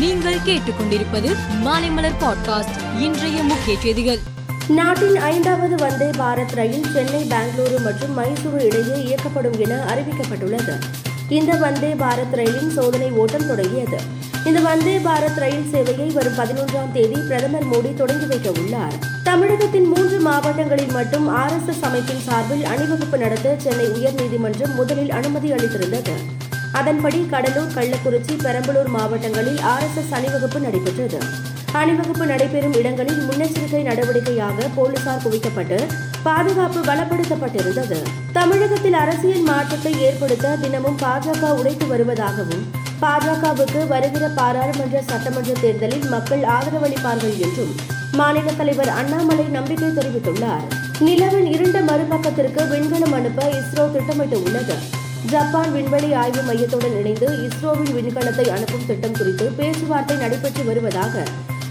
நீங்கள் கேட்டுக்கொண்டிருப்பது மாலைமலர் பாட்காஸ்ட் இன்றைய முக்கிய செய்திகள். நாட்டின் ஐந்தாவது வந்தே பாரத் ரயில் சென்னை பெங்களூரு மற்றும் மைசூரு இடையே இயக்கப்படும் என அறிவிக்கப்பட்டுள்ளது. இந்த வந்தே பாரத் ரயிலின் சோதனை ஓட்டம் தொடங்கியது. இந்த வந்தே பாரத் ரயில் சேவையை வரும் பதினொன்றாம் தேதி பிரதமர் மோடி தொடங்கி வைக்க உள்ளார். தமிழகத்தின் மூன்று மாவட்டங்களில் மட்டும் ஆர் எஸ் எஸ் அமைப்பின் சார்பில் அணிவகுப்பு நடத்த சென்னை உயர்நீதிமன்றம் முதலில் அனுமதி அளித்திருந்தது. அதன்படி கடலூர் கள்ளக்குறிச்சி பெரம்பலூர் மாவட்டங்களில் ஆர் எஸ் எஸ் அணிவகுப்பு நடைபெற்றது. அணிவகுப்பு நடைபெறும் இடங்களில் முன்னெச்சரிக்கை நடவடிக்கையாக போலீசார் குவிக்கப்பட்டு பாதுகாப்பு பலப்படுத்தப்பட்டிருந்தது. தமிழகத்தில் அரசியல் மாற்றத்தை ஏற்படுத்த தினமும் பாஜக உழைத்து வருவதாகவும் பாஜகவுக்கு வருகிற பாராளுமன்ற சட்டமன்ற தேர்தலில் மக்கள் ஆதரவளிப்பார்கள் என்றும் மாநில தலைவர் அண்ணாமலை நம்பிக்கை தெரிவித்துள்ளார். நிலவின் இருண்ட மறுபக்கத்திற்கு விண்கலம் அனுப்ப இஸ்ரோ திட்டமிட்டுள்ளது. ஜப்பான் விண்வெளி ஆய்வு மையத்துடன் இணைந்து இஸ்ரோவின் விண்கலத்தை அனுப்பும் திட்டம் குறித்து பேச்சுவார்த்தை நடைபெற்று வருவதாக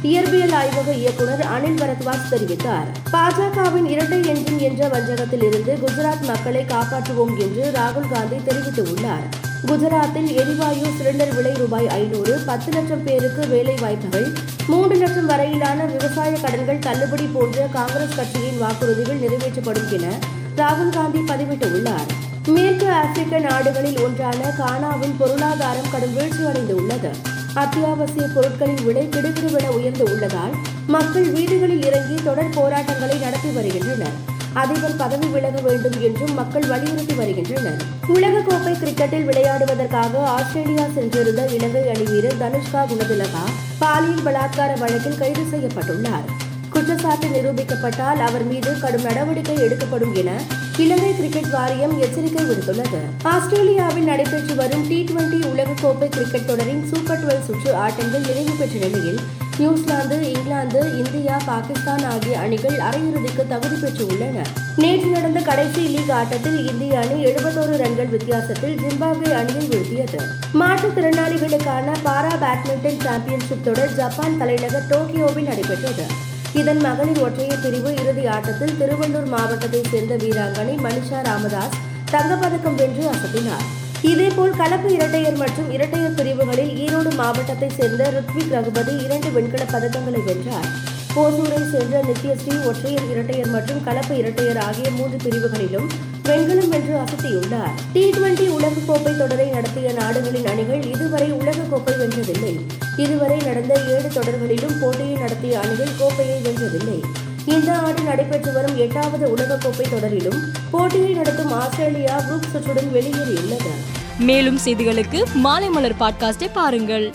இயற்பியல் ஆய்வக இயக்குநர் அனில் பரத்வாஜ் தெரிவித்தார். பாஜகவின் இரட்டை என்ஜின் என்ற வஞ்சகத்தில் இருந்து குஜராத் மக்களை காப்பாற்றுவோம் என்று ராகுல் காந்தி தெரிவித்துள்ளார். குஜராத்தில் எரிவாயு சிலிண்டர் விலை ரூபாய் ஐநூறு பத்து லட்சம் பேருக்கு வேலை வாய்ப்புகள் மூன்று லட்சம் வரையிலான விவசாய கடன்கள் தள்ளுபடி போன்ற காங்கிரஸ் கட்சியின் வாக்குறுதிகள் நிறைவேற்றப்படும் என ராகுல் காந்தி பதிவிட்டுள்ளார். ஆப்பிரிக்க நாடுகளில் ஒன்றான கானாவின் பொருளாதாரம் கடும் வீழ்ச்சியடைந்துள்ளது. அத்தியாவசிய பொருட்களின் விலை கிடுகிடுவென உயர்ந்து உள்ளதால் மக்கள் வீடுகளில் இறங்கி தொடர் போராட்டங்களை நடத்தி வருகின்றனர். அதிபர் பதவி விலக வேண்டும் என்றும் மக்கள் வலியுறுத்தி வருகின்றனர். உலகக்கோப்பை கிரிக்கெட்டில் விளையாடுவதற்காக ஆஸ்திரேலியா சென்றிருந்த இலங்கை அணி வீரர் தனுஷ்கா குணதிலகா பாலியல் பலாத்கார வழக்கில் கைது செய்யப்பட்டுள்ளார். குற்றச்சாட்டு நிரூபிக்கப்பட்டால் அவர் மீது கடும் நடவடிக்கை எடுக்கப்படும் என இலங்கை கிரிக்கெட் வாரியம் எச்சரிக்கை விடுத்துள்ளது. ஆஸ்திரேலியாவில் நடைபெற்று வரும் டி டுவெண்டி உலகக்கோப்பை கிரிக்கெட் தொடரின் சூப்பர் டுவெல் சுற்று ஆட்டங்கள் நிறைவு பெற்ற நிலையில் நியூசிலாந்து இங்கிலாந்து இந்தியா பாகிஸ்தான் ஆகிய அணிகள் அரையிறுதிக்கு தகுதி பெற்றுள்ளன நேற்று நடந்த கடைசி லீக் ஆட்டத்தில் இந்திய அணி எழுபத்தோரு ரன்கள் வித்தியாசத்தில் ஜிம்பாப்வே அணியை வீழ்த்தியது. மாற்றுத்திறனாளிகளுக்கான பாரா பேட்மிண்டன் சாம்பியன்ஷிப் தொடர் ஜப்பான் தலைநகர் டோக்கியோவில் நடைபெற்றது. இதன் மகளிர் ஒற்றையர் பிரிவு இறுதி ஆட்டத்தில் திருவள்ளூர் மாவட்டத்தைச் சேர்ந்த வீராங்கனை மனிஷா ராமதாஸ் தங்கப்பதக்கம் வென்று அசத்தினார். இதேபோல் கலப்பு இரட்டையர் மற்றும் இரட்டையர் பிரிவுகளில் ஈரோடு மாவட்டத்தைச் சேர்ந்த ருத்விக் ரகுபதி இரண்டு வெண்கலப் பதக்கங்களை வென்றார். போசூரை சேர்ந்த நித்யஸ்ரீ ஒற்றையர் இரட்டையர் மற்றும் கலப்பு இரட்டையர் ஆகிய மூன்று பிரிவுகளிலும் வெண்கலம் வென்று அசத்தியுள்ளார். டி டுவெண்டி உலகக்கோப்பை தொடரை நடத்திய நாடுகளின் அணிகள் இதுவரை உலகக்கோப்பை வென்றதில்லை. இதுவரை நடந்த ஏழு தொடர்களிலும் போட்டியை நடத்திய அணிகள் கோப்பையை வென்றதில்லை. இந்த ஆண்டு நடைபெற்று வரும் எட்டாவது உலகக்கோப்பை தொடரிலும் போட்டியை நடத்தும் ஆஸ்திரேலியா குரூப் சுற்றுடன் வெளியேறியுள்ளது. மேலும் செய்திகளுக்கு மாலை மலர் பாட்காஸ்டை பாருங்கள்.